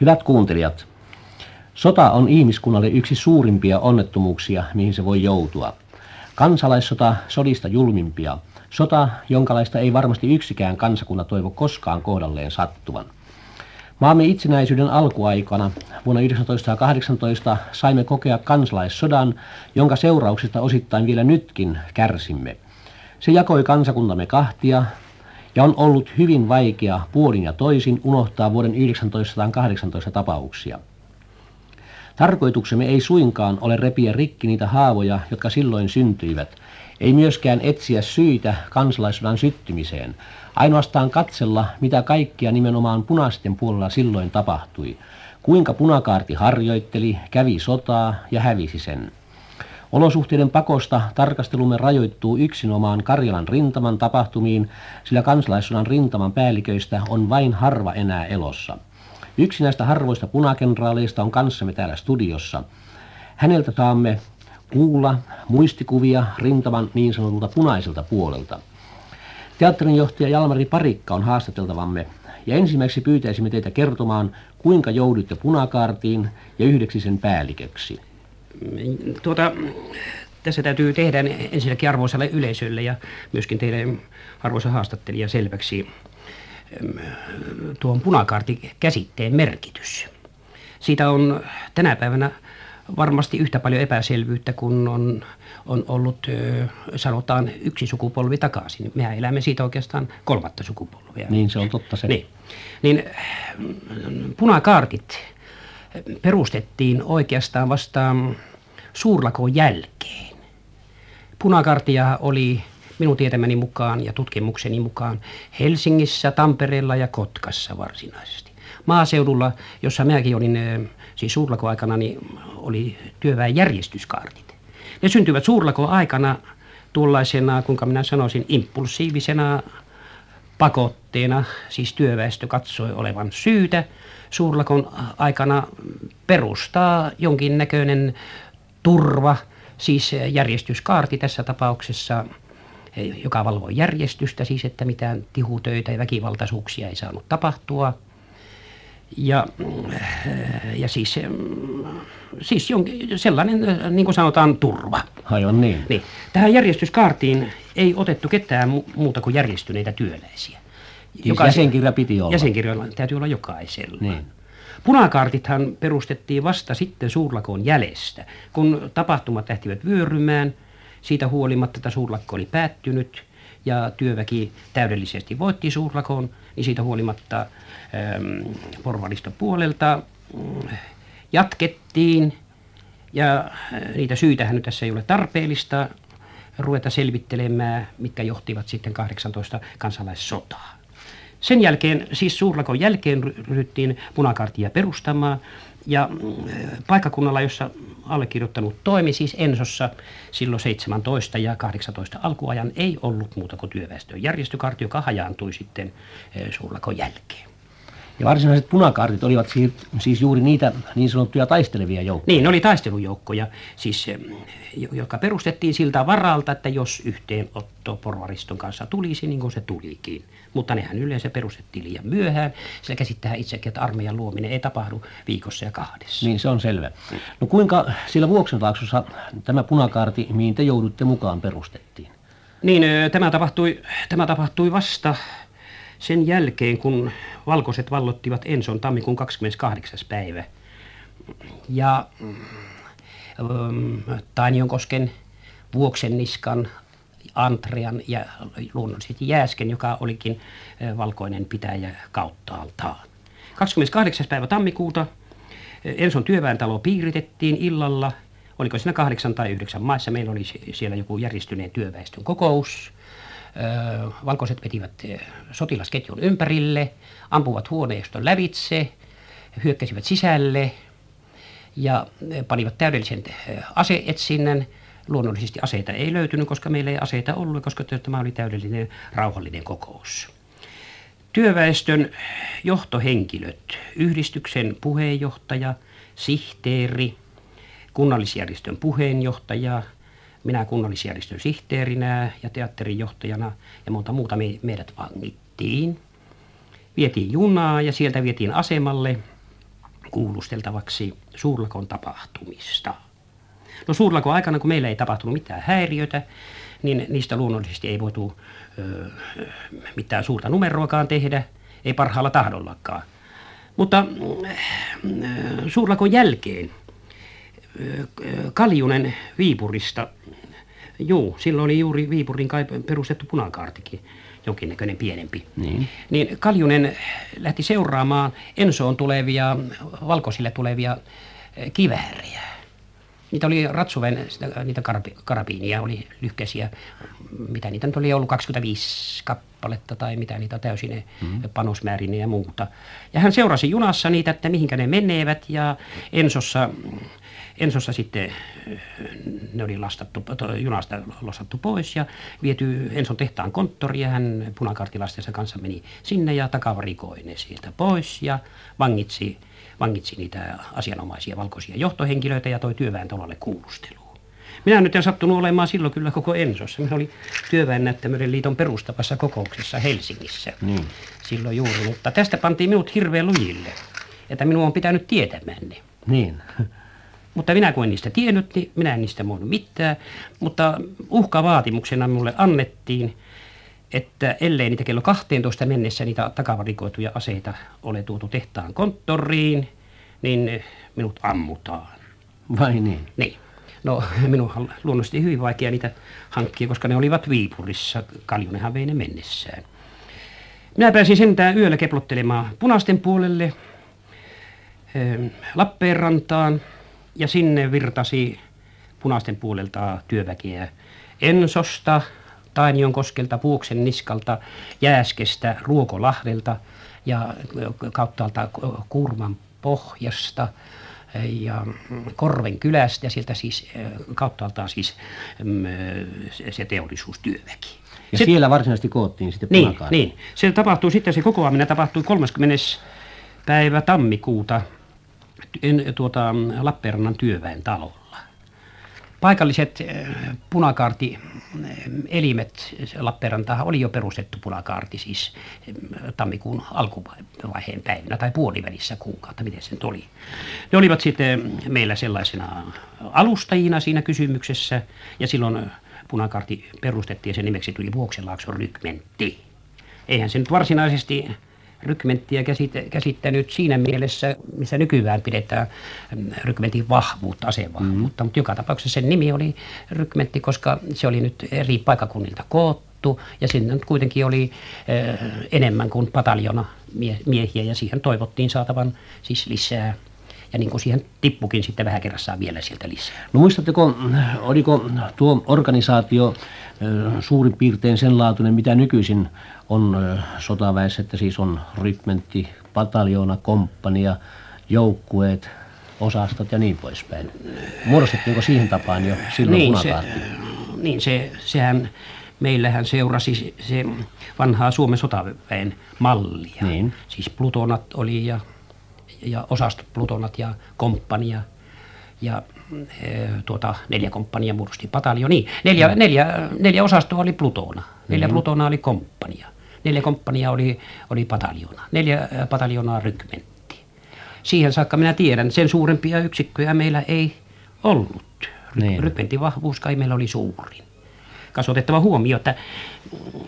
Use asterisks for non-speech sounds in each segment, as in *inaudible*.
Hyvät kuuntelijat, sota on ihmiskunnalle yksi suurimpia onnettomuuksia, mihin se voi joutua. Kansalaissota sodista julmimpia. Sota, jonkalaista ei varmasti yksikään kansakunta toivo koskaan kohdalleen sattuvan. Maamme itsenäisyyden alkuaikana vuonna 1918 saimme kokea kansalaissodan, jonka seurauksista osittain vielä nytkin kärsimme. Se jakoi kansakuntamme kahtia ja on ollut hyvin vaikea puolin ja toisin unohtaa vuoden 1918 tapauksia. Tarkoituksemme ei suinkaan ole repiä rikki niitä haavoja, jotka silloin syntyivät, ei myöskään etsiä syitä kansalaissodan syttymiseen, ainoastaan katsella, mitä kaikkia nimenomaan punaisten puolella silloin tapahtui, kuinka punakaarti harjoitteli, kävi sotaa ja hävisi sen. Olosuhteiden pakosta tarkastelumme rajoittuu yksinomaan Karjalan rintaman tapahtumiin, sillä kansalaissodan rintaman päälliköistä on vain harva enää elossa. Yksi näistä harvoista punakenraaleista on kanssamme täällä studiossa. Häneltä saamme kuulla muistikuvia rintaman niin sanotulta punaiselta puolelta. Teatterinjohtaja Jalmari Parikka on haastateltavamme ja ensimmäiseksi pyytäisimme teitä kertomaan, kuinka joudutte punakaartiin ja yhdeksi sen päälliköksi. Tuota, tässä täytyy tehdä ensinnäkin arvoisalle yleisölle ja myöskin teille arvoisa haastattelija selväksi tuon punakaartikäsitteen merkitys. Siitä on tänä päivänä varmasti yhtä paljon epäselvyyttä kuin on, on ollut, sanotaan, yksi sukupolvi takaisin. Mehän elämme siitä oikeastaan kolmatta sukupolvia. Niin, se on totta se. Niin, niin punakaartit perustettiin oikeastaan vasta suurlakon jälkeen. Punakartia oli minun tietämäni mukaan ja tutkimukseni mukaan Helsingissä, Tampereella ja Kotkassa varsinaisesti. Maaseudulla, jossa minäkin olin siis suurlakoaikana, niin oli työväen järjestyskaartit. Ne syntyvät suurlako aikana tuollaisena, kuinka minä sanoisin, impulsiivisena pakotteena, siis työväestö katsoi olevan syytä suurlakon aikana perustaa jonkinnäköinen turva, siis järjestyskaarti tässä tapauksessa, joka valvoi järjestystä, siis että mitään tihutöitä ja väkivaltaisuuksia ei saanut tapahtua. Ja, ja siis, siis jonkin, sellainen, niin kuin sanotaan, turva. Aivan niin. niin. Tähän järjestyskaartiin ei otettu ketään muuta kuin järjestyneitä työläisiä. Siis Joka jäsenkirja piti olla. Jäsenkirja täytyy olla jokaisella. Niin. Punakaartithan perustettiin vasta sitten suurlakoon jäljestä, kun tapahtumat lähtivät vyörymään. Siitä huolimatta, että suurlakko oli päättynyt ja työväki täydellisesti voitti suurlakoon, niin siitä huolimatta ähm, porvariston puolelta äh, jatkettiin. Ja äh, niitä syitähän nyt tässä ei ole tarpeellista ruveta selvittelemään, mitkä johtivat sitten 18 kansalaissotaa. Sen jälkeen, siis suurlakon jälkeen ryhdyttiin punakartia perustamaan ja mm, paikkakunnalla, jossa allekirjoittanut toimi, siis Ensossa silloin 17 ja 18 alkuajan, ei ollut muuta kuin työväestön järjestökartti, joka hajaantui sitten eh, suurlakon jälkeen. Ja varsinaiset punakaartit olivat siis juuri niitä niin sanottuja taistelevia joukkoja. Niin, ne oli taistelujoukkoja, siis, jotka perustettiin siltä varalta, että jos yhteenotto porvariston kanssa tulisi, niin kuin se tulikin. Mutta nehän yleensä perustettiin liian myöhään, sillä käsittää itsekin, että armeijan luominen ei tapahdu viikossa ja kahdessa. Niin, se on selvä. No kuinka sillä Vuoksentaaksossa tämä punakaarti, mihin te joudutte mukaan, perustettiin? Niin, tämä tapahtui, tämä tapahtui vasta sen jälkeen, kun valkoiset vallottivat Enson tammikuun 28. päivä. Ja ähm, Tainionkosken, Vuoksenniskan, Antrean ja luonnollisesti Jääsken, joka olikin äh, valkoinen pitäjä kauttaaltaan. 28. päivä tammikuuta äh, Enson työväentalo piiritettiin illalla. Oliko siinä kahdeksan tai yhdeksän maissa. Meillä oli siellä joku järjestyneen työväestön kokous valkoiset vetivät sotilasketjun ympärille, ampuvat huoneiston lävitse, hyökkäsivät sisälle ja panivat täydellisen aseetsinnän. Luonnollisesti aseita ei löytynyt, koska meillä ei aseita ollut, koska tämä oli täydellinen rauhallinen kokous. Työväestön johtohenkilöt, yhdistyksen puheenjohtaja, sihteeri, kunnallisjärjestön puheenjohtaja, minä kunnallisjärjestön sihteerinä ja teatterin johtajana ja monta muuta me, meidät vangittiin. Vietiin junaa ja sieltä vietiin asemalle kuulusteltavaksi suurlakon tapahtumista. No suurlakon aikana, kun meillä ei tapahtunut mitään häiriötä, niin niistä luonnollisesti ei voitu ö, mitään suurta numeroakaan tehdä, ei parhaalla tahdollakaan. Mutta suurlakon jälkeen Kaljunen Viipurista, juu, silloin oli juuri Viipurin kai perustettu punakaartikin, jonkinnäköinen pienempi. Niin. niin Kaljunen lähti seuraamaan Ensoon tulevia, valkoisille tulevia kiväärejä. Niitä oli Ratsuven, niitä karabi, karabiinia oli lyhkäisiä, mitä niitä nyt oli ollut 25 kappaletta tai mitä niitä täysin mm-hmm. panosmäärineen ja muuta. Ja hän seurasi junassa niitä, että mihinkä ne menevät ja Ensossa Ensossa sitten ne oli lastattu, junasta lastattu pois ja viety Enson tehtaan konttori ja hän punakartilastensa kanssa meni sinne ja takavarikoi ne sieltä pois ja vangitsi, vangitsi niitä asianomaisia valkoisia johtohenkilöitä ja toi työväentalolle kuulusteluun. Minä nyt en sattunut olemaan silloin kyllä koko Ensossa. Minä olin työväennäyttämöiden liiton perustavassa kokouksessa Helsingissä niin. silloin juuri, mutta tästä pantiin minut hirveän lujille, että minun on pitänyt tietämään Niin. Mutta minä kun en niistä tiennyt, niin minä en niistä voinut mitään. Mutta uhkavaatimuksena mulle annettiin, että ellei niitä kello 12 mennessä niitä takavarikoituja aseita ole tuotu tehtaan konttoriin, niin minut ammutaan. Vai niin? Niin. No minun on luonnollisesti hyvin vaikea niitä hankkia, koska ne olivat Viipurissa. Kaljunenhan vei ne mennessään. Minä pääsin sentään yöllä keplottelemaan punaisten puolelle Lappeenrantaan ja sinne virtasi punaisten puolelta työväkeä Ensosta, Tainion koskelta, Puuksen niskalta, Jääskestä, Ruokolahdelta ja kauttaalta Kurman pohjasta ja Korven kylästä ja sieltä siis kauttaaltaan siis mm, se teollisuustyöväki. Ja se, siellä varsinaisesti koottiin sitten niin, niin, se tapahtui sitten, se kokoaminen tapahtui 30. päivä tammikuuta en, tuota, Lappeenrannan työväen talolla. Paikalliset eh, punakaarti-elimet, eh, Lappeenrantahan oli jo perustettu punakaarti siis eh, tammikuun alkuvaiheen päivinä tai puolivälissä kuukautta, miten se oli. Ne olivat sitten meillä sellaisena alustajina siinä kysymyksessä ja silloin punakaarti perustettiin ja sen nimeksi tuli Vuoksenlaakson rykmentti. Eihän se nyt varsinaisesti rykmenttiä käsittänyt siinä mielessä, missä nykyään pidetään mm, rykmentin vahvuutta, asevahvuutta, mm. mutta joka tapauksessa sen nimi oli rykmentti, koska se oli nyt eri paikakunnilta koottu. Ja sinne kuitenkin oli äh, enemmän kuin pataljona miehiä. Ja siihen toivottiin saatavan siis lisää ja niin kuin siihen tippukin sitten vähän kerrassaan vielä sieltä lisää. No muistatteko, oliko tuo organisaatio suurin piirtein sen laatuinen, mitä nykyisin on sotaväessä, että siis on rykmentti, pataljoona, komppania, joukkueet, osastot ja niin poispäin. Muodostettiinko siihen tapaan jo silloin niin, se, niin se, sehän, meillähän seurasi se vanhaa Suomen sotaväen mallia. Niin. Siis plutonat oli ja, ja osastot plutonat ja komppania ja e, tuota, neljä komppania muodosti pataljo. Niin, neljä, mm. neljä, neljä osastoa oli plutona, neljä mm. plutona oli komppania neljä komppania oli, oli pataljoona, neljä äh, pataljoonaa rykmentti. Siihen saakka minä tiedän, sen suurempia yksikköjä meillä ei ollut. Niin. Rykmentin vahvuus kai meillä oli suurin kasvatettava huomio, että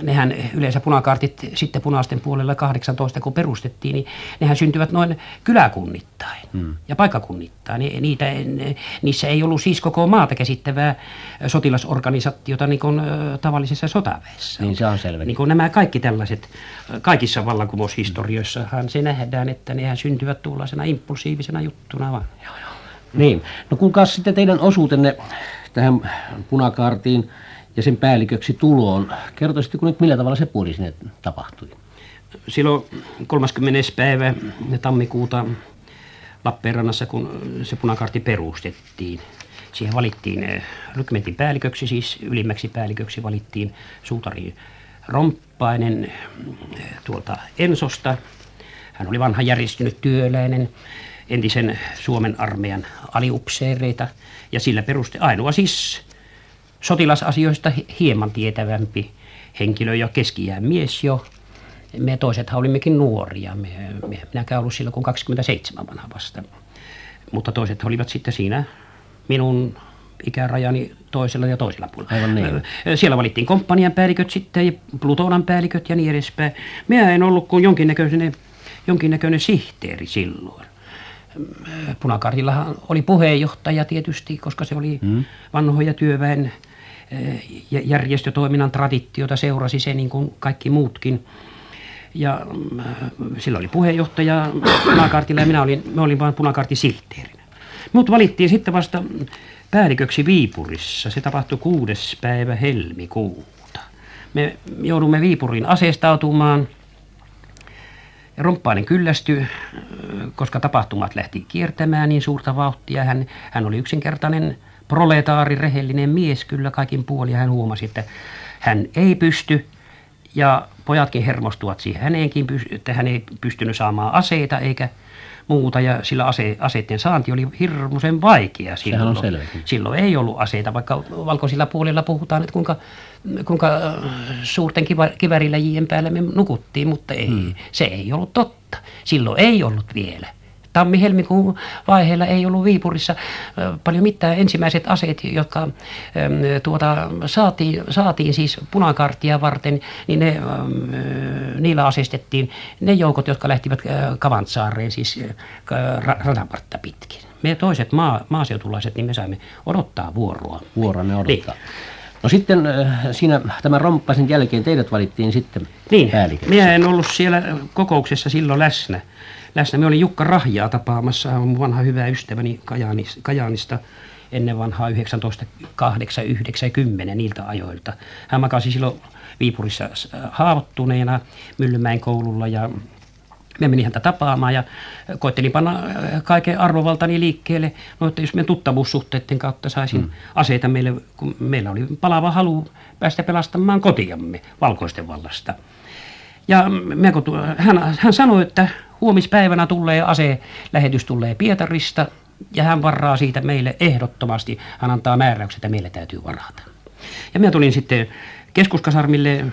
nehän yleensä punakaartit sitten punaisten puolella 18, kun perustettiin, niin nehän syntyvät noin kyläkunnittain hmm. ja paikkakunnittain. Niitä, niissä ei ollut siis koko maata käsittävää sotilasorganisaatiota niin kuin tavallisessa sotaväessä. Niin se on selvä. Niin kuin nämä kaikki tällaiset, kaikissa vallankumoushistorioissahan se nähdään, että nehän syntyvät tuollaisena impulsiivisena juttuna vaan. Joo, joo. Niin, no kuinka sitten teidän osuutenne tähän punakaartiin ja sen päälliköksi tuloon. Kertoisitteko nyt, millä tavalla se puoli sinne tapahtui? Silloin 30. päivä tammikuuta Lappeenrannassa, kun se punakartti perustettiin, siihen valittiin eh, rykmentin päälliköksi, siis ylimmäksi päälliköksi valittiin suutari Romppainen eh, tuolta Ensosta. Hän oli vanha järjestynyt työläinen, entisen Suomen armeijan aliupseereita ja sillä peruste ainoa siis sotilasasioista hieman tietävämpi henkilö jo keskiään mies jo, me toisethan olimmekin nuoria. Me, me, minäkään ollut silloin kuin 27 vanha vasta. Mutta toiset olivat sitten siinä minun ikärajani toisella ja toisella puolella. Aivan niin. Siellä valittiin komppanian päälliköt sitten ja Plutonan päälliköt ja niin edespäin. Minä en ollut kuin jonkinnäköinen, jonkinnäköinen sihteeri silloin. Punakarjillahan oli puheenjohtaja tietysti, koska se oli hmm. vanhoja työväen järjestötoiminnan traditiota seurasi se niin kuin kaikki muutkin. Ja sillä oli puheenjohtaja punakartilla ja minä olin, mä olin vain punakartin sihteerinä. Mut valittiin sitten vasta päälliköksi Viipurissa. Se tapahtui kuudes päivä helmikuuta. Me joudumme Viipuriin aseistautumaan. Romppainen kyllästyi, koska tapahtumat lähti kiertämään niin suurta vauhtia. Hän, hän oli yksinkertainen proletaari, rehellinen mies kyllä kaikin puolin. Hän huomasi, että hän ei pysty ja pojatkin hermostuvat siihen häneenkin, että hän ei pystynyt saamaan aseita eikä muuta ja sillä ase, aseiden saanti oli hirmuisen vaikea silloin. on selvä. Silloin ei ollut aseita, vaikka valkoisilla puolilla puhutaan, että kuinka, kuinka äh, suurten kiva, kiväriläjien päällä me nukuttiin, mutta ei, hmm. se ei ollut totta. Silloin ei ollut vielä tammi-helmikuun vaiheella ei ollut Viipurissa paljon mitään. Ensimmäiset aseet, jotka tuota, saatiin, saatiin siis punakarttia varten, niin ne, niillä asestettiin ne joukot, jotka lähtivät Kavantsaareen, siis ratapartta pitkin. Me toiset maa, maaseutulaiset, niin me saimme odottaa vuoroa. Vuoroa me odottaa. Niin. No sitten siinä tämän romppaisen jälkeen teidät valittiin sitten niin, päälliköksi. Minä en ollut siellä kokouksessa silloin läsnä läsnä. Me oli Jukka Rahjaa tapaamassa, hän on mun vanha hyvä ystäväni Kajaanis, Kajaanista ennen vanhaa 1990 niiltä ajoilta. Hän makasi silloin Viipurissa haavoittuneena Myllymäen koululla ja me menin häntä tapaamaan ja koettelin panna äh, kaiken arvovaltani liikkeelle. No, että jos me tuttavuussuhteiden kautta saisin mm. aseita meille, kun meillä oli palava halu päästä pelastamaan kotiamme valkoisten vallasta. Ja me, hän, hän sanoi, että huomispäivänä tulee ase, lähetys tulee Pietarista ja hän varaa siitä meille ehdottomasti. Hän antaa määräykset, että meille täytyy varata. Ja minä tulin sitten keskuskasarmille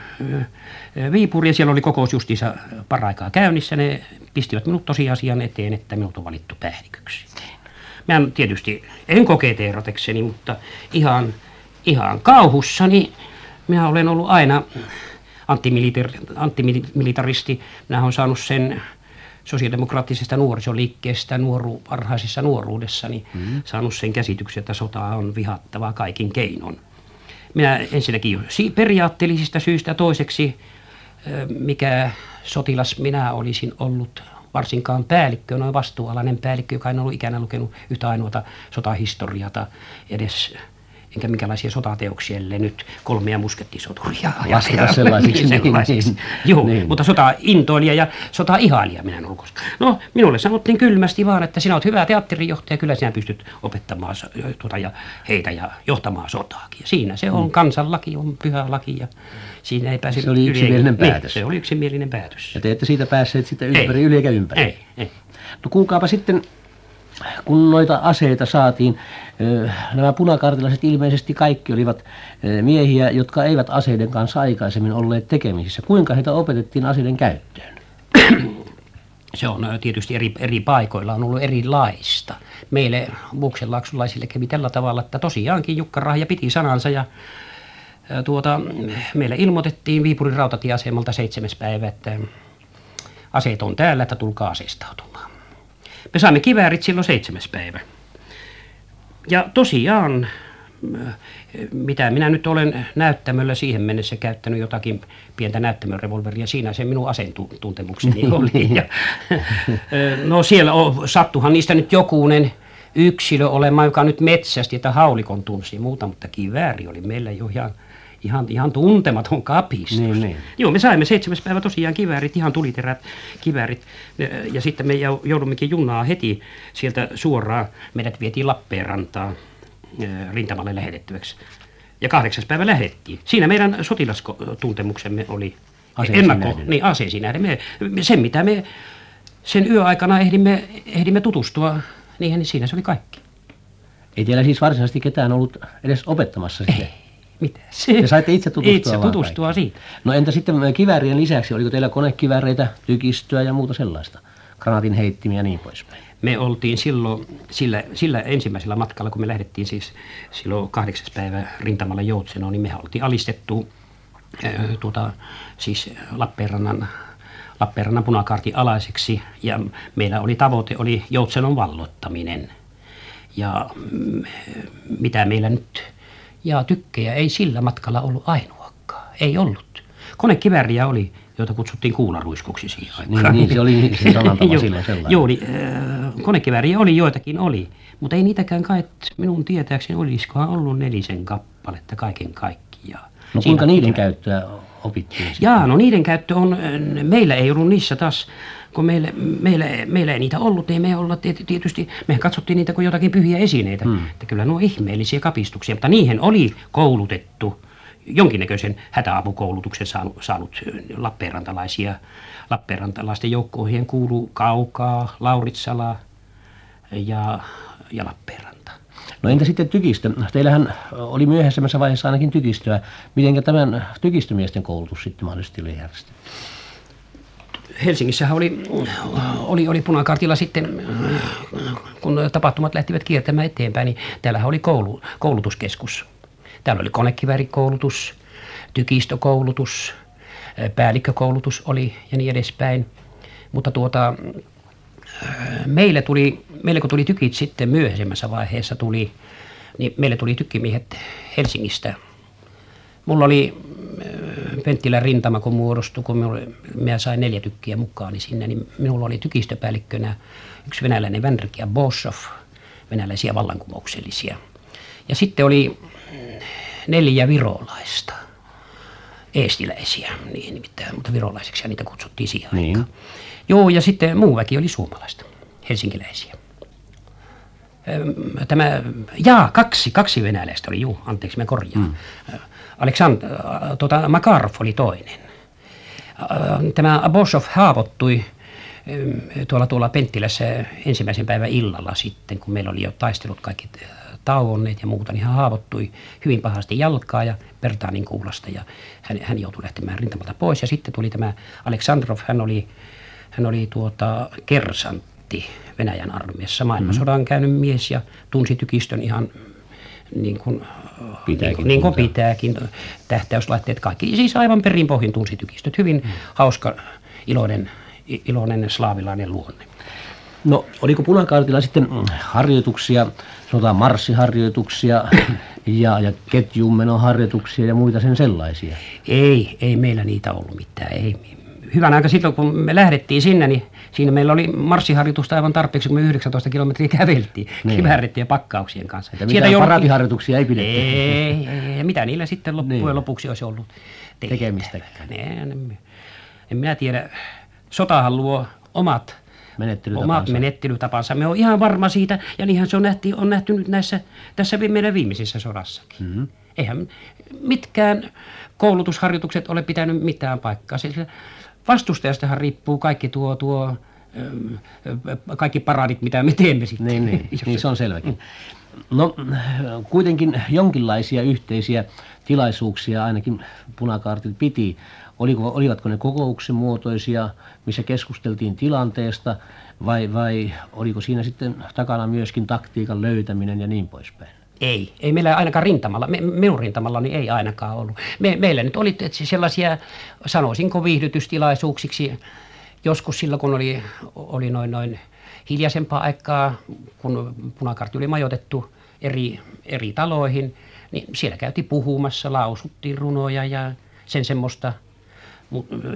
Viipuriin ja siellä oli kokous justiinsa paraikaa käynnissä. Ne pistivät minut tosiasian eteen, että minut on valittu päälliköksi. Mä tietysti en koketeerotekseni, mutta ihan, ihan kauhussani minä olen ollut aina antimilitaristi. Minä olen saanut sen sosiaalidemokraattisesta nuorisoliikkeestä nuoru, varhaisessa nuoruudessani mm. saanut sen käsityksen, että sota on vihattava kaikin keinon. Minä ensinnäkin periaatteellisista syistä toiseksi, mikä sotilas minä olisin ollut varsinkaan päällikkö, noin vastuualainen päällikkö, joka en ollut ikänä lukenut yhtä ainoata sotahistoriata edes enkä minkälaisia sotateoksia, ellei nyt kolmea muskettisoturia. Ja, ja sellaisiksi. niin, sellaisiksi. Niin, Joo, niin. mutta sota-intoilija ja sota-ihailija minä en ollut koskaan. No, minulle sanottiin kylmästi vaan, että sinä olet hyvä teatterijohtaja, kyllä sinä pystyt opettamaan tuota, ja heitä ja johtamaan sotaakin. Ja siinä se on, mm. kansanlaki on pyhä laki ja siinä ei pääse Se oli yksimielinen niin, päätös. se oli yksimielinen päätös. Ja te ette siitä päässeet sitten ympäri, ei. yli eikä ympäri. Ei, ei. No kuulkaapa sitten, kun noita aseita saatiin, nämä punakartilaiset ilmeisesti kaikki olivat miehiä, jotka eivät aseiden kanssa aikaisemmin olleet tekemisissä. Kuinka heitä opetettiin aseiden käyttöön? *clears throat* Se on tietysti eri, eri paikoilla on ollut erilaista. Meille Buksenlaksulaisille kävi tällä tavalla, että tosiaankin Jukka Rahja piti sanansa ja tuota, meille ilmoitettiin Viipurin rautatieasemalta seitsemäs päivä, että aseet on täällä, että tulkaa aseistautumaan. Me saimme kiväärit silloin seitsemäs päivä. Ja tosiaan, mitä minä nyt olen näyttämöllä siihen mennessä käyttänyt jotakin pientä näyttämörevolveria, siinä se minun asentuntemukseni *laughs* niin, oli. Ja, *laughs* no siellä on, sattuhan niistä nyt jokunen yksilö olemaan, joka nyt metsästi, että haulikon tunsi muuta, mutta kivääri oli meillä jo ihan ihan, ihan tuntematon kapistus. Niin, niin. Joo, me saimme seitsemäs päivä tosiaan kiväärit, ihan tuliterät kiväärit. Ja sitten me joudummekin junaa heti sieltä suoraan. Meidät vietiin Lappeenrantaan rintamalle lähetettäväksi. Ja kahdeksas päivä lähettiin. Siinä meidän sotilastuntemuksemme oli aseisiin ennakko, nähden. niin aseisiin nähden. Me, sen mitä me sen yöaikana ehdimme, ehdimme tutustua niihin, niin siinä se oli kaikki. Ei teillä siis varsinaisesti ketään ollut edes opettamassa sitä? Ei, Mitä se? Ja saitte itse tutustua Itse tutustua siitä. No entä sitten kiväärien lisäksi, oliko teillä konekivääreitä, tykistöä ja muuta sellaista? Granatin heittimiä ja niin poispäin. Me oltiin silloin sillä, sillä ensimmäisellä matkalla, kun me lähdettiin siis silloin kahdeksas päivä rintamalla Joutsenoon, niin me oltiin alistettu äh, tuota, siis Lappeenrannan Lappeenrannan punakaartin alaiseksi ja meillä oli tavoite oli Joutsenon vallottaminen. Ja mm, mitä meillä nyt, ja tykkejä ei sillä matkalla ollut ainoakaan, ei ollut. Konekivääriä oli, joita kutsuttiin kuularuiskuksi siihen aikaan. Niin, niin se oli se sanantapa *laughs* silloin sellainen. Joo, niin, äh, konekivääriä oli, joitakin oli, mutta ei niitäkään kai minun tietääkseni olisikohan ollut nelisen kappaletta kaiken kaikkiaan. No kuinka niiden käyttöä opittiin? Jaa, no niiden käyttö on, meillä ei ollut niissä taas, kun meillä, meillä, meillä ei niitä ollut, ei me olla tietysti, mehän katsottiin niitä kuin jotakin pyhiä esineitä. Hmm. Että kyllä nuo ihmeellisiä kapistuksia, mutta niihin oli koulutettu jonkinnäköisen hätäapukoulutuksen saanut, saanut Lappeenrantalaisia. Lappeenrantalaisten joukkoihin kuuluu Kaukaa, Lauritsala ja, ja Lappeenranta. No entä sitten tykistö? Teillähän oli myöhäisemmässä vaiheessa ainakin tykistöä. Miten tämän tykistömiesten koulutus sitten mahdollisesti oli järjestetty? Helsingissähän oli, oli, oli punakartilla sitten, kun tapahtumat lähtivät kiertämään eteenpäin, niin täällähän oli koulu, koulutuskeskus. Täällä oli konekivärikoulutus, tykistökoulutus, päällikkökoulutus oli ja niin edespäin. Mutta tuota, meille tuli, meille kun tuli tykit sitten myöhemmässä vaiheessa tuli, niin meille tuli tykkimiehet Helsingistä. Mulla oli Penttilän rintama, kun muodostui, kun minä sain neljä tykkiä mukaan niin sinne, niin minulla oli tykistöpäällikkönä yksi venäläinen Vänrik ja Bosov, venäläisiä vallankumouksellisia. Ja sitten oli neljä virolaista, eestiläisiä, niin nimittäin, mutta virolaiseksi niitä kutsuttiin siihen niin. aikaan. Joo, ja sitten muu väki oli suomalaista, helsinkiläisiä. Tämä, jaa, kaksi, kaksi venäläistä oli, juu, anteeksi, mä korjaan. Mm. Aleksandr, tuota, Makarov oli toinen. Tämä Abosov haavoittui tuolla tuolla Penttilässä ensimmäisen päivän illalla sitten, kun meillä oli jo taistelut kaikki tauonneet ja muuta, niin hän haavoittui hyvin pahasti jalkaa ja Pertaanin kuulasta ja hän, hän joutui lähtemään rintamalta pois. Ja sitten tuli tämä Aleksandrov, hän oli hän oli tuota kersantti Venäjän armeijassa, maailmansodan käynyt mies ja tunsi tykistön ihan niin kuin, pitääkin, niin, kuin pitääkin, tähtäyslaitteet kaikki. Siis aivan perinpohjin tunsi tykistöt. Hyvin mm. hauska, iloinen, iloinen slaavilainen luonne. No oliko punakaartilla sitten harjoituksia, sanotaan marssiharjoituksia *coughs* ja, ja ketjumenoharjoituksia ja muita sen sellaisia? Ei, ei meillä niitä ollut mitään. Ei, hyvän aika silloin, kun me lähdettiin sinne, niin siinä meillä oli marssiharjoitusta aivan tarpeeksi, kun me 19 kilometriä käveltiin niin. kivääritten ja pakkauksien kanssa. Että mitään jouduttiin... paraatiharjoituksia ei pidetty. Ei, ei, ei, mitä niillä sitten loppujen niin. lopuksi olisi ollut tekemistäkään. En, en, en minä tiedä. Sotahan luo omat menettelytapansa. omat menettelytapansa. Me on ihan varma siitä, ja niinhän se on nähty, on nähty nyt näissä, tässä meidän viimeisissä sodassakin. Mm-hmm. Eihän mitkään koulutusharjoitukset ole pitänyt mitään paikkaa. Sillä vastustajastahan riippuu kaikki tuo, tuo kaikki paradit, mitä me teemme sitten. Niin, niin, niin se on selväkin. No kuitenkin jonkinlaisia yhteisiä tilaisuuksia ainakin punakaartit piti. Oliko, olivatko ne kokouksen muotoisia, missä keskusteltiin tilanteesta, vai, vai oliko siinä sitten takana myöskin taktiikan löytäminen ja niin poispäin? Ei, ei meillä ainakaan rintamalla, me, minun rintamalla niin ei ainakaan ollut. Me, meillä nyt oli sellaisia, sanoisinko viihdytystilaisuuksiksi, joskus silloin kun oli, oli noin, noin hiljaisempaa aikaa, kun punakartti oli majoitettu eri, eri taloihin, niin siellä käytiin puhumassa, lausuttiin runoja ja sen semmoista,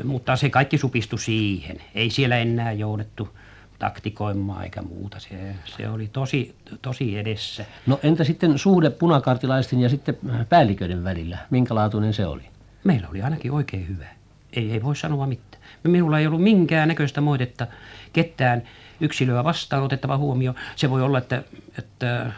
mutta se kaikki supistui siihen. Ei siellä enää joudettu taktikoimaan eikä muuta. Se, se oli tosi, tosi edessä. No entä sitten suhde punakartilaisten ja sitten päälliköiden välillä? Minkälaatuinen se oli? Meillä oli ainakin oikein hyvä. Ei, ei voi sanoa mitään. Minulla ei ollut minkään näköistä moitetta ketään yksilöä vastaan otettava huomio. Se voi olla, että, että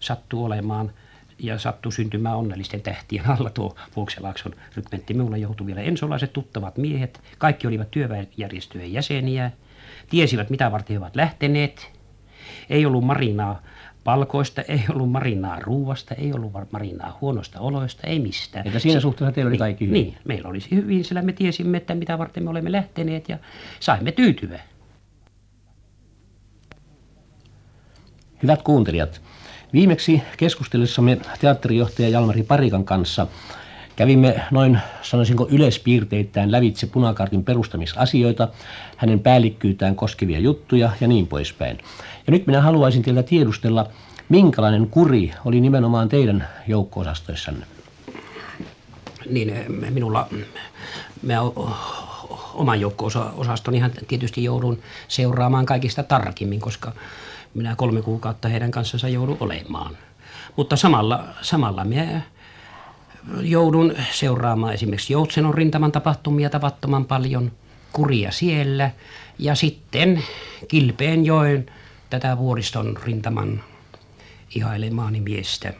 sattuu olemaan ja sattuu syntymään onnellisten tähtien alla tuo Vuokselaakson rykmentti. Minulla joutui vielä ensolaiset tuttavat miehet. Kaikki olivat työväenjärjestöjen jäseniä tiesivät mitä varten he ovat lähteneet. Ei ollut marinaa palkoista, ei ollut marinaa ruuasta, ei ollut marinaa huonosta oloista, ei mistään. Että siinä suhteessa teillä oli niin, kaikki hyvin? Niin, meillä olisi hyvin, sillä me tiesimme, että mitä varten me olemme lähteneet ja saimme tyytyä. Hyvät kuuntelijat, viimeksi keskustellessamme teatterijohtaja Jalmari Parikan kanssa kävimme noin, sanoisinko yleispiirteittäin lävitse punakartin perustamisasioita, hänen päällikkyytään koskevia juttuja ja niin poispäin. Ja nyt minä haluaisin teiltä tiedustella, minkälainen kuri oli nimenomaan teidän joukko-osastoissanne? Niin, minulla, me oman joukko-osastoni tietysti joudun seuraamaan kaikista tarkimmin, koska minä kolme kuukautta heidän kanssansa joudun olemaan. Mutta samalla, samalla minä joudun seuraamaan esimerkiksi Joutsenon rintaman tapahtumia tavattoman paljon, kuria siellä ja sitten Kilpeen joen tätä vuoriston rintaman ihailemaani miestä,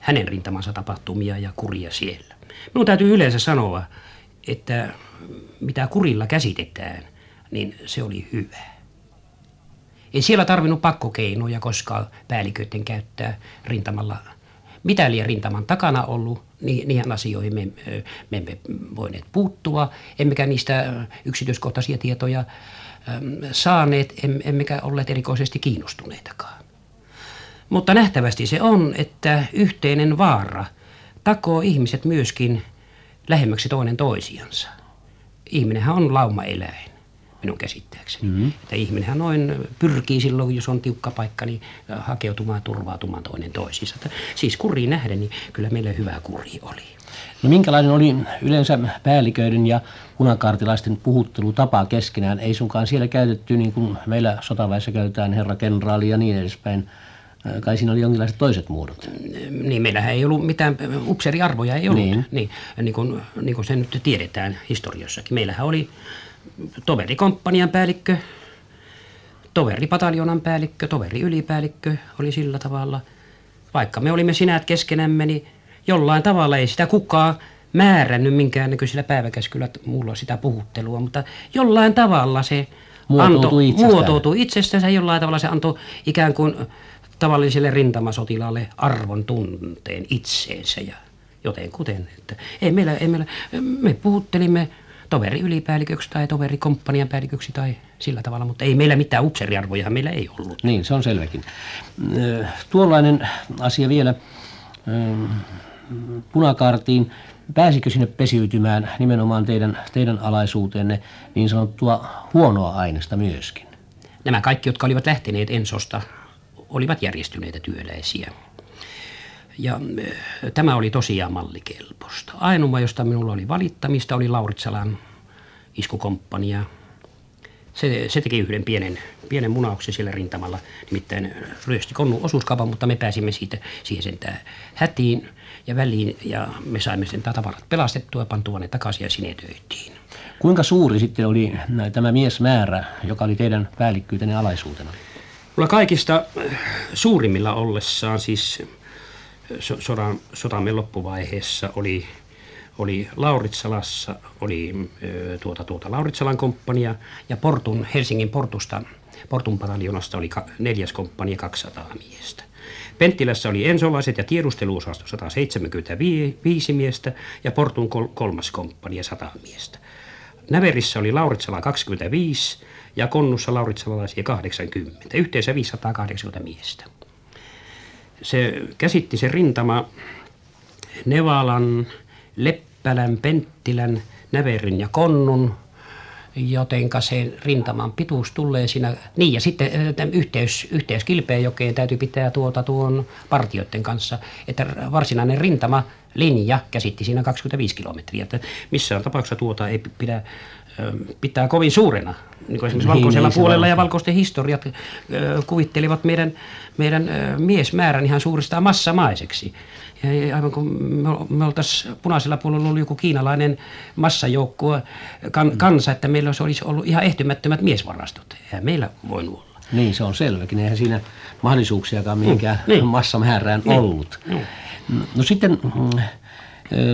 hänen rintamansa tapahtumia ja kuria siellä. Minun täytyy yleensä sanoa, että mitä kurilla käsitetään, niin se oli hyvä. Ei siellä tarvinnut pakkokeinoja, koska päälliköiden käyttää rintamalla. Mitä liian rintaman takana ollut, niin niihin asioihin me, me emme voineet puuttua, emmekä niistä yksityiskohtaisia tietoja saaneet, emmekä olleet erikoisesti kiinnostuneitakaan. Mutta nähtävästi se on, että yhteinen vaara takoo ihmiset myöskin lähemmäksi toinen toisiansa. Ihminenhän on laumaeläin minun käsittääkseni. Mm-hmm. Että ihminenhän noin pyrkii silloin, jos on tiukka paikka, niin hakeutumaan turvautumaan toinen toisiinsa. Että siis kuriin nähden, niin kyllä meillä hyvä kuri oli. No minkälainen oli yleensä päälliköiden ja punakaartilaisten puhuttelutapa keskenään? Ei sunkaan siellä käytetty niin kuin meillä sotaväessä käytetään herra kenraali ja niin edespäin. Kai siinä oli jonkinlaiset toiset muodot. Niin, meillähän ei ollut mitään upseeriarvoja, ei ollut. Niin. Niin, niin, kuin, niin kuin se nyt tiedetään historiassakin. Meillähän oli toverikomppanian päällikkö, toveripataljonan päällikkö, toveri ylipäällikkö oli sillä tavalla. Vaikka me olimme sinät keskenämme, niin jollain tavalla ei sitä kukaan määrännyt minkään näköisillä päiväkäskyllä mulla sitä puhuttelua, mutta jollain tavalla se muotoutui antoi, muotoutui itsestänsä, jollain tavalla se antoi ikään kuin tavalliselle rintamasotilaalle arvon tunteen itseensä ja joten kuten. Että ei meillä, ei meillä, me puhuttelimme toveri ylipäälliköksi tai toveri komppanian päälliköksi tai sillä tavalla, mutta ei meillä mitään upseriarvoja meillä ei ollut. Niin, se on selväkin. Tuollainen asia vielä punakaartiin. Pääsikö sinne pesiytymään nimenomaan teidän, teidän alaisuuteenne niin sanottua huonoa aineesta myöskin? Nämä kaikki, jotka olivat lähteneet Ensosta, olivat järjestyneitä työläisiä. Ja tämä oli tosiaan mallikelpoista. Ainoa, josta minulla oli valittamista, oli Lauritsalan iskukomppania. Se, se teki yhden pienen, pienen munauksen siellä rintamalla, nimittäin ryösti konnu osuuskaupan, mutta me pääsimme siitä, siihen sentään hätiin ja väliin ja me saimme sen tavarat pelastettua ja pantua ne takaisin ja sinetöitiin. Kuinka suuri sitten oli tämä miesmäärä, joka oli teidän päällikkyytenne alaisuutena? Mulla kaikista suurimmilla ollessaan siis sodan, sotamme loppuvaiheessa oli, oli Lauritsalassa, oli tuota, tuota Lauritsalan komppania ja Portun, Helsingin Portusta, Portun pataljonasta oli neljäs komppania 200 miestä. Penttilässä oli ensolaiset ja tiedusteluosasto 175 miestä ja Portun kol- kolmas komppania 100 miestä. Näverissä oli Lauritsala 25 ja Konnussa lauritsalalaisia 80, yhteensä 580 miestä se käsitti se rintama Nevalan, Leppälän, Penttilän, Näverin ja Konnun, jotenka se rintaman pituus tulee siinä. Niin ja sitten yhteys, yhteys Kilpeenjokeen täytyy pitää tuota tuon partioiden kanssa, että varsinainen rintama linja käsitti siinä 25 kilometriä. Että missään tapauksessa tuota ei pidä pitää kovin suurena. Niin kuin esimerkiksi niin, valkoisella niin, puolella ja valkoisten historiat kuvittelivat meidän, meidän miesmäärän ihan suurista massamaiseksi. Ja aivan kuin me, me oltaisiin punaisella puolella ollut joku kiinalainen massajoukkue kan, mm. kansa, että meillä olisi ollut ihan ehtymättömät miesvarastot. Eihän meillä voinut olla. Niin, se on selväkin. Eihän siinä mahdollisuuksiakaan mihinkään mm, niin. massamäärään niin. ollut. Mm. No sitten mm,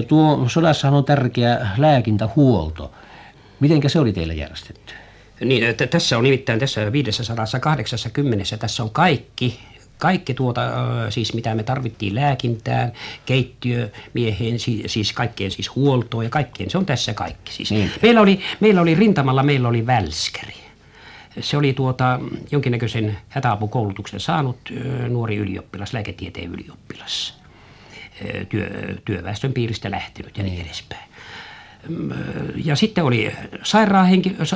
tuo sodassahan on tärkeä lääkintähuolto. Mitenkä se oli teille järjestetty? Niin, että tässä on nimittäin tässä 580, tässä on kaikki kaikki tuota, siis mitä me tarvittiin lääkintään, keittiömieheen, siis kaikkeen siis huoltoon ja kaikkeen, se on tässä kaikki. Siis niin. meillä, oli, meillä oli rintamalla, meillä oli välskäri. Se oli tuota, jonkinnäköisen hätäapukoulutuksen saanut nuori ylioppilas, lääketieteen ylioppilas. Työ, työväestön piiristä lähtenyt ja niin, niin edespäin. Ja sitten oli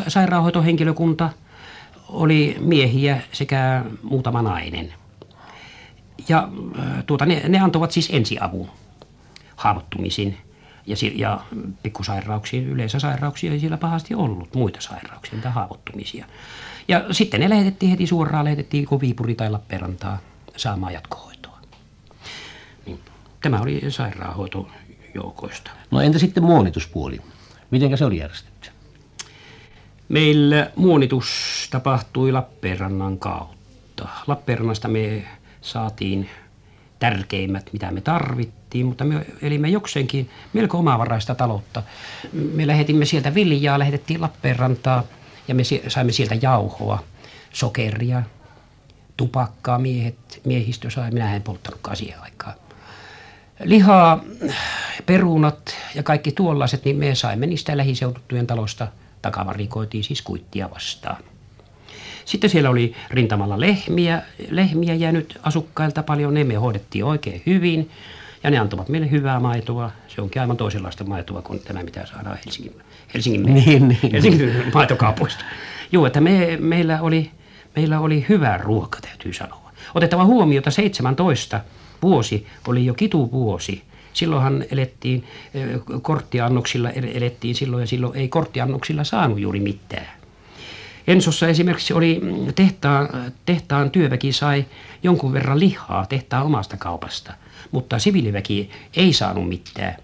sairaanhoitohenkilökunta, oli miehiä sekä muutama nainen. Ja tuota, ne, ne antoivat siis ensiavun haavoittumisiin ja, ja pikkusairauksiin, yleensä sairauksia ei siellä pahasti ollut, muita sairauksia, mitä haavoittumisia. Ja sitten ne lähetettiin heti suoraan, lähetettiin Viipuri tai Lappeenrantaa saamaan jatkohoitoa. Niin, tämä oli sairaanhoitojoukoista. No entä sitten muonituspuoli? Miten se oli järjestetty? Meillä muonitus tapahtui Lappeenrannan kautta. Lappeenrannasta me saatiin tärkeimmät, mitä me tarvittiin, mutta me elimme jokseenkin melko omavaraista taloutta. Me lähetimme sieltä viljaa, lähetettiin Lappeenrantaa ja me saimme sieltä jauhoa, sokeria, tupakkaa miehet, miehistö sai, minä en polttanutkaan siihen aikaan. Lihaa, perunat ja kaikki tuollaiset, niin me saimme niistä lähiseututtujen talosta, takavarikoitiin siis kuittia vastaan. Sitten siellä oli rintamalla lehmiä, lehmiä jäänyt asukkailta paljon, ne me hoidettiin oikein hyvin ja ne antoivat meille hyvää maitoa. Se onkin aivan toisenlaista maitoa kuin tämä, mitä saadaan Helsingin, Helsingin, niin, niin, Helsingin niin. maitokaupoista. Joo, että me, meillä, oli, meillä oli hyvä ruoka, täytyy sanoa. Otettava huomiota 17 vuosi oli jo kituvuosi. Silloinhan elettiin korttiannoksilla, elettiin silloin ja silloin ei korttiannoksilla saanut juuri mitään. Ensossa esimerkiksi oli mm, tehtaan, tehtaan työväki sai jonkun verran lihaa tehtaan omasta kaupasta, mutta siviiliväki ei saanut mitään.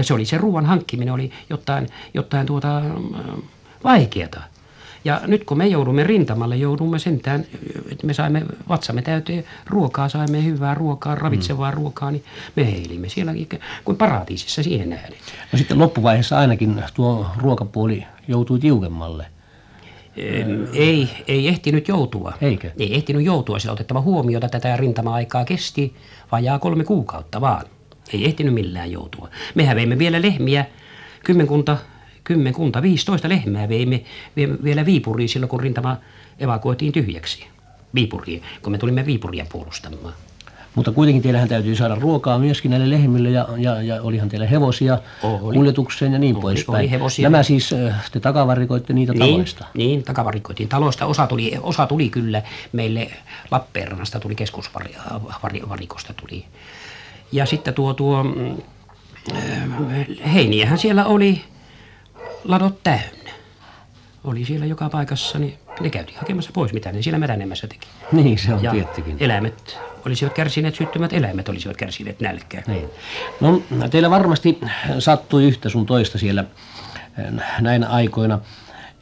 Se oli se ruoan hankkiminen oli jotain, jotain tuota, mm, vaikeata. Ja nyt kun me joudumme rintamalle, joudumme sentään, että me saimme vatsamme täyteen ruokaa, saimme hyvää ruokaa, ravitsevaa mm. ruokaa, niin me heilimme siellä kuin paratiisissa siihen nähden. No sitten loppuvaiheessa ainakin tuo ruokapuoli joutui tiukemmalle. Ei, ei ehtinyt joutua. Eikö? Ei ehtinyt joutua, sillä otettava huomiota tätä rintama-aikaa kesti vajaa kolme kuukautta vaan. Ei ehtinyt millään joutua. Mehän veimme vielä lehmiä, kymmenkunta, kymmenkunta, viisitoista lehmää veimme vielä Viipuriin silloin, kun rintama evakuoitiin tyhjäksi. Viipuriin, kun me tulimme Viipuria puolustamaan. Mutta kuitenkin teillähän täytyy saada ruokaa myöskin näille lehmille ja, ja, ja olihan teillä hevosia oli. kuljetukseen ja niin oli, poispäin. Oli hevosia. Nämä siis te takavarikoitte niitä niin, taloista? Niin, takavarikoitiin taloista. Osa tuli, osa tuli kyllä meille Lappeenrannasta, tuli keskusvarikosta tuli. Ja sitten tuo, tuo heiniähän siellä oli ladot täynnä. Oli siellä joka paikassa, niin ne käytiin hakemassa pois, mitä ne siellä mätänemässä teki. Niin, se on ja tiettykin. eläimet olisivat kärsineet, syttymät eläimet olisivat kärsineet nälkää. Niin. No, teillä varmasti sattui yhtä sun toista siellä eh, näinä aikoina.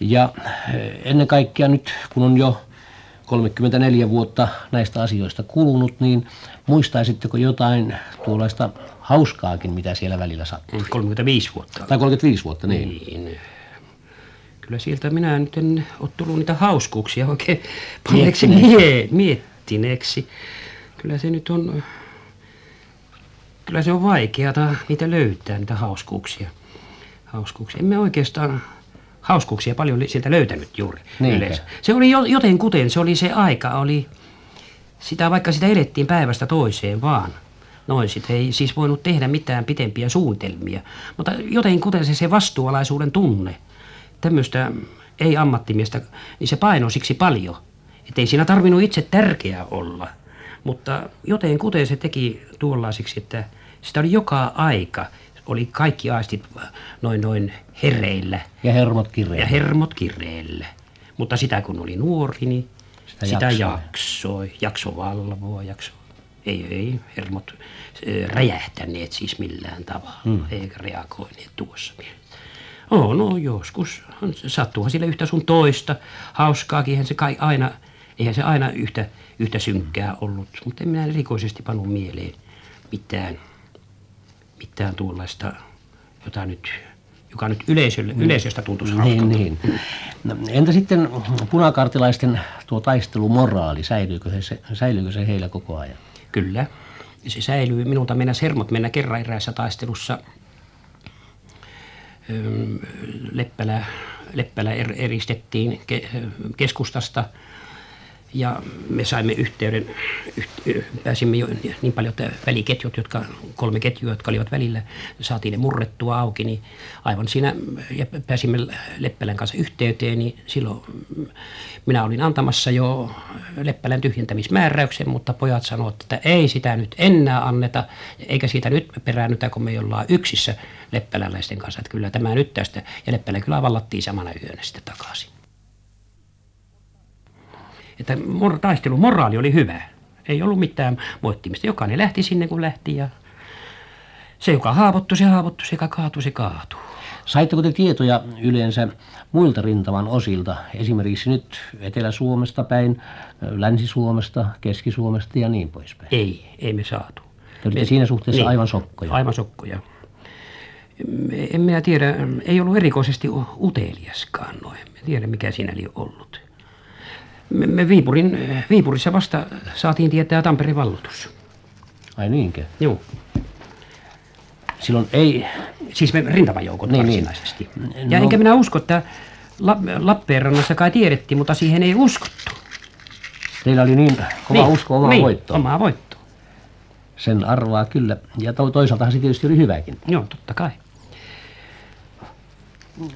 Ja eh, ennen kaikkea nyt, kun on jo 34 vuotta näistä asioista kulunut, niin muistaisitteko jotain tuollaista hauskaakin, mitä siellä välillä sattui? 35 vuotta. Tai 35 vuotta, niin. niin kyllä sieltä minä nyt en ole tullut niitä hauskuuksia oikein panneeksi mie- miettineeksi. Kyllä se nyt on, kyllä se on vaikeata niitä löytää, niitä hauskuuksia. hauskuuksia. Emme oikeastaan hauskuuksia paljon sieltä löytänyt juuri Niinpä. yleensä. Se oli joten kuten, se oli se aika, oli sitä vaikka sitä elettiin päivästä toiseen vaan. Noin, sit ei siis voinut tehdä mitään pitempiä suunnitelmia. Mutta joten kuten se, se vastuualaisuuden tunne – tämmöistä ei-ammattimiestä, niin se paino siksi paljon. Että ei siinä tarvinnut itse tärkeä olla. Mutta joten kuten se teki tuollaisiksi, että sitä oli joka aika, oli kaikki aistit noin noin hereillä. Ja hermot kireillä. Ja hermot kireillä. Mutta sitä kun oli nuori, niin sitä, sitä jaksoi. jaksoi. Jakso valvoa, jakso. Ei, ei hermot räjähtäneet siis millään tavalla, hmm. eikä reagoineet tuossa mielessä. Oh, no joskus. Sattuuhan sille yhtä sun toista. Hauskaakin, eihän se kai aina, eihän se aina yhtä, yhtä synkkää ollut. Mutta en minä erikoisesti panu mieleen mitään, mitään tuollaista, jota nyt joka nyt yleisölle, mm. yleisöstä tuntuisi niin, hauskalta. Niin. No, entä sitten punakartilaisten tuo taistelumoraali, säilyykö se, säilyykö se heillä koko ajan? Kyllä, se säilyy. Minulta mennä sermot mennä kerran eräässä taistelussa Leppälä, Leppälä er, eristettiin keskustasta – ja me saimme yhteyden, pääsimme jo niin paljon, että väliketjut, jotka, kolme ketjua, jotka olivat välillä, saatiin ne murrettua auki, niin aivan siinä, ja pääsimme Leppälän kanssa yhteyteen, niin silloin minä olin antamassa jo Leppälän tyhjentämismääräyksen, mutta pojat sanoivat, että ei sitä nyt enää anneta, eikä siitä nyt peräännytä, kun me ollaan yksissä leppäläläisten kanssa, että kyllä tämä nyt tästä, ja Leppälä kyllä vallattiin samana yönä sitten takaisin että mor- taistelun moraali oli hyvä. Ei ollut mitään moittimista. Jokainen lähti sinne kun lähti ja se joka haavoittui, se haavoittui, se joka kaatui, se kaatui. Saitteko te tietoja yleensä muilta rintaman osilta, esimerkiksi nyt Etelä-Suomesta päin, Länsi-Suomesta, Keski-Suomesta ja niin poispäin? Ei, ei me saatu. Te olitte me, siinä suhteessa niin, aivan sokkoja. Aivan sokkoja. En minä tiedä, ei ollut erikoisesti uteliaskaan noin. En tiedä, mikä siinä oli ollut. Me, me Viipurin, Viipurissa vasta saatiin tietää Tampereen valloitus. Ai niinkö? Joo. Silloin ei... Siis me rintamajoukot niin, niin. varsinaisesti. Niin. Ja no. enkä minä usko, että La- Lappeenrannassa kai tiedettiin, mutta siihen ei uskottu. Teillä oli niin kova niin. usko omaa niin, voittoon. omaa voittoa. Sen arvaa kyllä. Ja to- toisaalta se tietysti oli hyväkin. Joo, totta kai.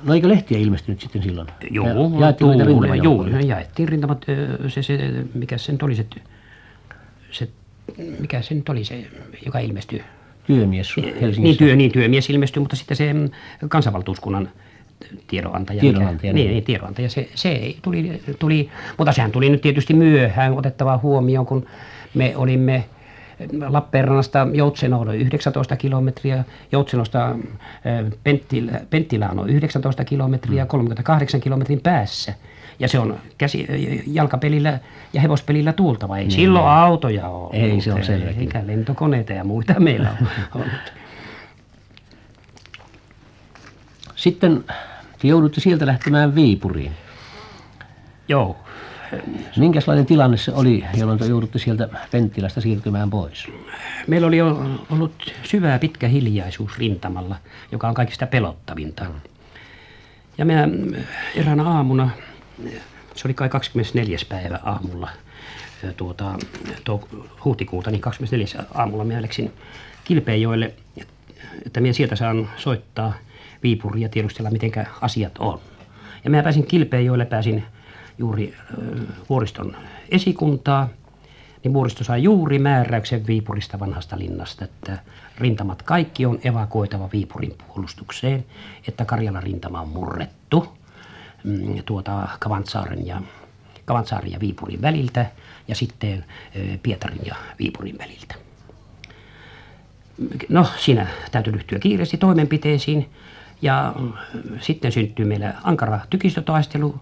No eikö lehtiä ilmestynyt sitten silloin? Joo, ja, jaettiin rintaman joo, jaettiin rintamat, se, se, mikä sen oli se, se, mikä se nyt oli se, joka ilmestyi? Työmies Helsingissä. Niin, työ, niin työmies ilmestyi, mutta sitten se mm, kansanvaltuuskunnan tiedonantaja. Tiedonantaja. Mikä, niin, niin, tiedonantaja. Se, se tuli, tuli, mutta sehän tuli nyt tietysti myöhään otettava huomioon, kun me olimme Lappeenrannasta Joutsenoon on 19 kilometriä, Joutsenosta Penttilään on 19 kilometriä, 38 mm. kilometrin päässä. Ja se on käsi, jalkapelillä ja hevospelillä tuultava. Ei niin. silloin autoja ole. Ei, se on selvä. Eikä lentokoneita ja muita *laughs* meillä on ollut. Sitten te joudutte sieltä lähtemään Viipuriin. Joo. Minkälainen tilanne se oli, jolloin te joudutte sieltä Penttilästä siirtymään pois? Meillä oli ollut syvää pitkä hiljaisuus rintamalla, joka on kaikista pelottavinta. Ja minä eräänä aamuna, se oli kai 24. päivä aamulla, tuota, tuo, huhtikuuta, niin 24. aamulla minä läksin Kilpeenjoelle, että minä sieltä saan soittaa Viipuria ja tiedustella, miten asiat on. Ja minä pääsin Kilpeenjoelle, pääsin juuri vuoriston esikuntaa, niin vuoristo sai juuri määräyksen Viipurista vanhasta linnasta, että rintamat kaikki on evakuoitava Viipurin puolustukseen, että Karjalan rintama on murrettu mm, tuota Kavantsaaren ja, Kavantsaaren ja Viipurin väliltä ja sitten Pietarin ja Viipurin väliltä. No, siinä täytyy ryhtyä kiireesti toimenpiteisiin ja sitten syntyy meillä ankara tykistötaistelu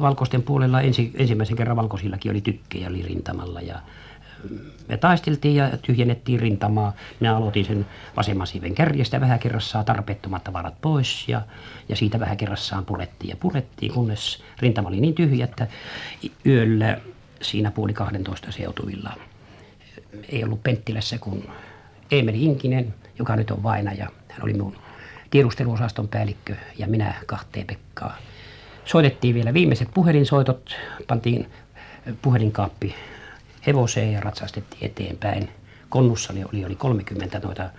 valkoisten puolella ensi, ensimmäisen kerran valkoisillakin oli tykkejä oli rintamalla ja me taisteltiin ja tyhjennettiin rintamaa. Minä aloitin sen vasemman siiven kärjestä vähän kerrassaan tarpeettomat tavarat pois ja, ja siitä vähän kerrassaan purettiin ja purettiin, kunnes rintama oli niin tyhjä, että yöllä siinä puoli 12 seutuvilla ei ollut Penttilässä kuin Eemeli Inkinen, joka nyt on vainaja. Hän oli minun tiedusteluosaston päällikkö ja minä kahteen Pekkaa soitettiin vielä viimeiset puhelinsoitot, pantiin puhelinkaappi hevoseen ja ratsastettiin eteenpäin. Konnussa oli, oli, oli 30 noita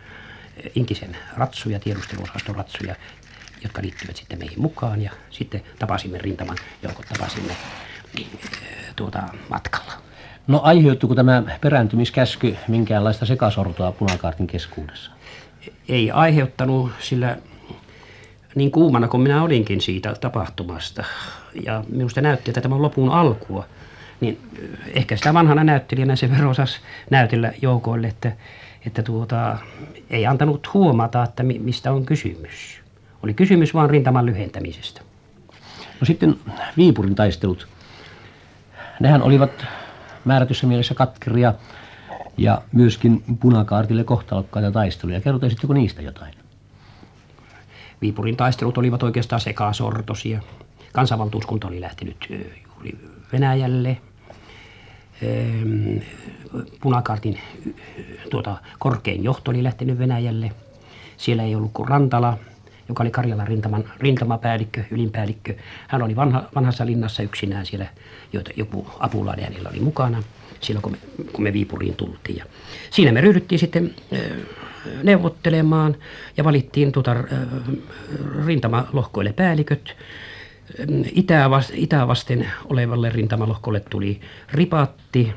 Inkisen ratsuja, tiedusteluosaston ratsuja, jotka liittyvät sitten meihin mukaan. Ja sitten tapasimme rintaman joukot, tapasimme tuota, matkalla. No aiheuttuiko tämä perääntymiskäsky minkäänlaista sekasortoa punakaartin keskuudessa? Ei aiheuttanut, sillä niin kuumana kuin minä olinkin siitä tapahtumasta. Ja minusta näytti, että tämä on lopun alkua. Niin ehkä sitä vanhana näyttelijänä se verran osasi näytellä joukoille, että, että tuota, ei antanut huomata, että mistä on kysymys. Oli kysymys vain rintaman lyhentämisestä. No sitten Viipurin taistelut. Nehän olivat määrätyssä mielessä katkeria ja myöskin punakaartille kohtalokkaita taisteluja. Kerrotaisitteko niistä jotain? Viipurin taistelut olivat oikeastaan sekasortosia. Kansanvaltuuskunta oli lähtenyt juuri Venäjälle. Punakartin tuota, korkein johto oli lähtenyt Venäjälle. Siellä ei ollut kuin Rantala, joka oli Karjalan rintaman, rintamapäällikkö, ylinpäällikkö. Hän oli vanha, vanhassa linnassa yksinään siellä, joita joku apulainen hänellä oli mukana silloin, kun me, kun me Viipuriin tultiin. Ja siinä me ryhdyttiin sitten neuvottelemaan ja valittiin tuota, rintamalohkoille päälliköt. Itää, itää vasten olevalle rintamalohkolle tuli ripatti,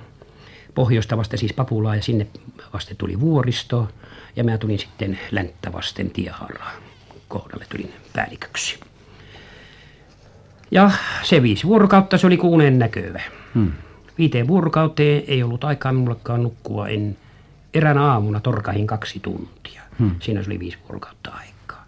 pohjoista vasten siis Papulaa ja sinne vasten tuli vuoristo ja mä tulin sitten länttä vasten Tieharaa kohdalle tulin päälliköksi. Ja se viisi vuorokautta se oli kuuneen näkövä. Hmm. Viiteen vuorokauteen ei ollut aikaa minullekaan nukkua. En eräänä aamuna torkahin kaksi tuntia. Hmm. Siinä se oli viisi vuorokautta aikaa.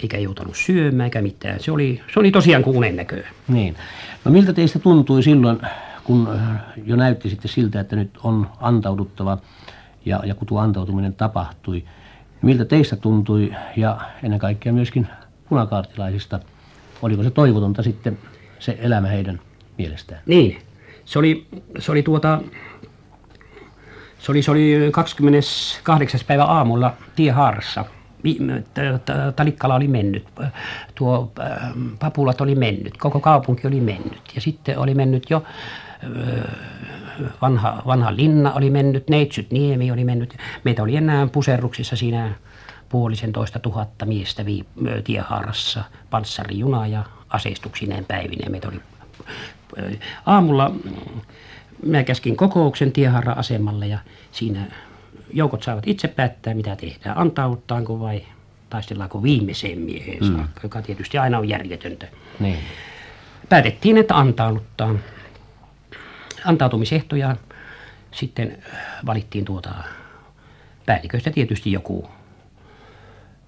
Eikä joutanut syömään eikä mitään. Se oli, se oli tosiaan kuuneen näköä. Niin. No miltä teistä tuntui silloin, kun jo näytti sitten siltä, että nyt on antauduttava ja, ja kun tuo antautuminen tapahtui – Miltä teistä tuntui ja ennen kaikkea myöskin punakaartilaisista, oliko se toivotonta sitten se elämä heidän mielestään? Niin, se oli, se oli tuota, se oli, se oli 28. päivä aamulla Tiehaarassa. Talikkala oli mennyt, tuo Papulat oli mennyt, koko kaupunki oli mennyt ja sitten oli mennyt jo vanha, vanha linna oli mennyt, Neitsyt Niemi oli mennyt. Meitä oli enää puserruksissa siinä puolisen toista tuhatta miestä vii, tiehaarassa, panssarijuna ja aseistuksineen päivineen. Meitä oli aamulla minä käskin kokouksen tiehaara-asemalle ja siinä joukot saavat itse päättää, mitä tehdään. Antauduttaanko vai taistellaanko viimeiseen mieheen mm. saakka, joka tietysti aina on järjetöntä. Niin. Päätettiin, että antauduttaan antautumisehtoja sitten valittiin tuota päälliköistä tietysti joku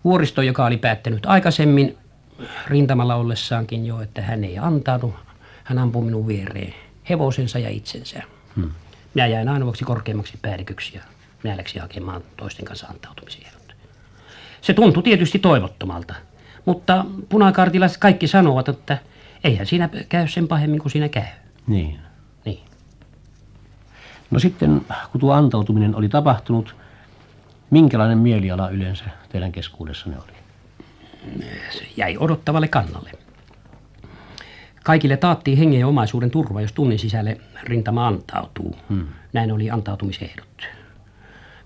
vuoristo, joka oli päättänyt aikaisemmin rintamalla ollessaankin jo, että hän ei antanut. Hän ampui minun viereen hevosensa ja itsensä. Hmm. Minä jäin ainoaksi korkeammaksi päälliköksi ja minä läksin hakemaan toisten kanssa antautumisia. Se tuntui tietysti toivottomalta, mutta punakartilaiset kaikki sanovat, että eihän siinä käy sen pahemmin kuin siinä käy. Niin. No sitten, kun tuo antautuminen oli tapahtunut, minkälainen mieliala yleensä teidän keskuudessanne oli? Se jäi odottavalle kannalle. Kaikille taattiin hengen ja omaisuuden turva, jos tunnin sisälle rintama antautuu. Hmm. Näin oli antautumisehdot.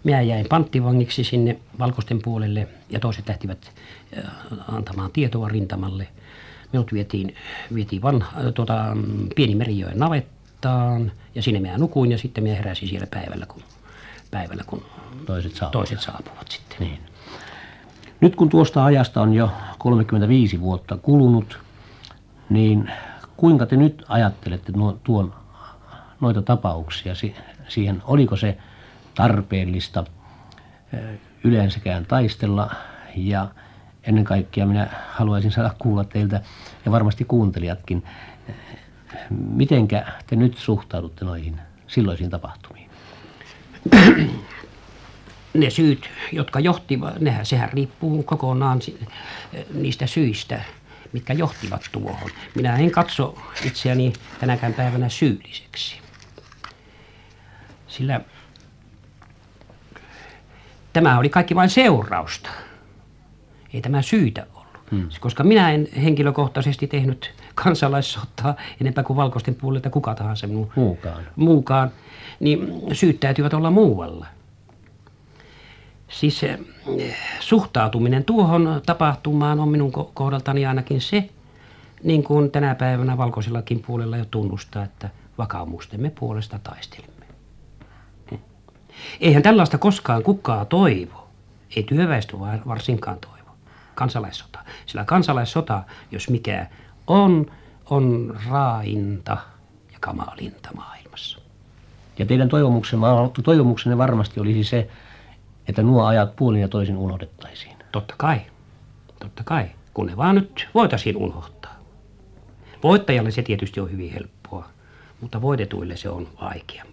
Minä jäin panttivangiksi sinne valkoisten puolelle ja toiset lähtivät äh, antamaan tietoa rintamalle. Minut vietiin, vietiin vanha, tuota, pieni merijoen navettaan ja sinne minä nukuin ja sitten minä heräsin siellä päivällä, kun, päivällä, kun toiset, saapuvat. toiset saapuvat sitten. Niin. Nyt kun tuosta ajasta on jo 35 vuotta kulunut, niin kuinka te nyt ajattelette tuon, noita tapauksia? Siihen, oliko se tarpeellista yleensäkään taistella? Ja ennen kaikkea minä haluaisin saada kuulla teiltä ja varmasti kuuntelijatkin, Mitenkä te nyt suhtaudutte noihin silloisiin tapahtumiin? *clears throat* Ne syyt, jotka johtivat, nehän, sehän riippuu kokonaan niistä syistä, mitkä johtivat tuohon. Minä en katso itseäni tänäkään päivänä syylliseksi. Sillä tämä oli kaikki vain seurausta. Ei tämä syytä ollut. Hmm. Koska minä en henkilökohtaisesti tehnyt kansalaissotaa enempää kuin valkoisten puolelta kuka tahansa minun muukaan. muukaan, niin syyt täytyvät olla muualla. Siis eh, suhtautuminen tuohon tapahtumaan on minun kohdaltani ainakin se, niin kuin tänä päivänä valkoisellakin puolella jo tunnustaa, että vakaumustemme puolesta taistelimme. Eihän tällaista koskaan kukaan toivo. Ei työväestö varsinkaan toivo. Kansalaissota. Sillä kansalaissota, jos mikä, on, on raainta ja kamalinta maailmassa. Ja teidän toivomuksenne, toivomuksenne varmasti olisi se, että nuo ajat puolin ja toisin unohdettaisiin. Totta kai. Totta kai. Kun ne vaan nyt voitaisiin unohtaa. Voittajalle se tietysti on hyvin helppoa, mutta voitetuille se on vaikeampaa.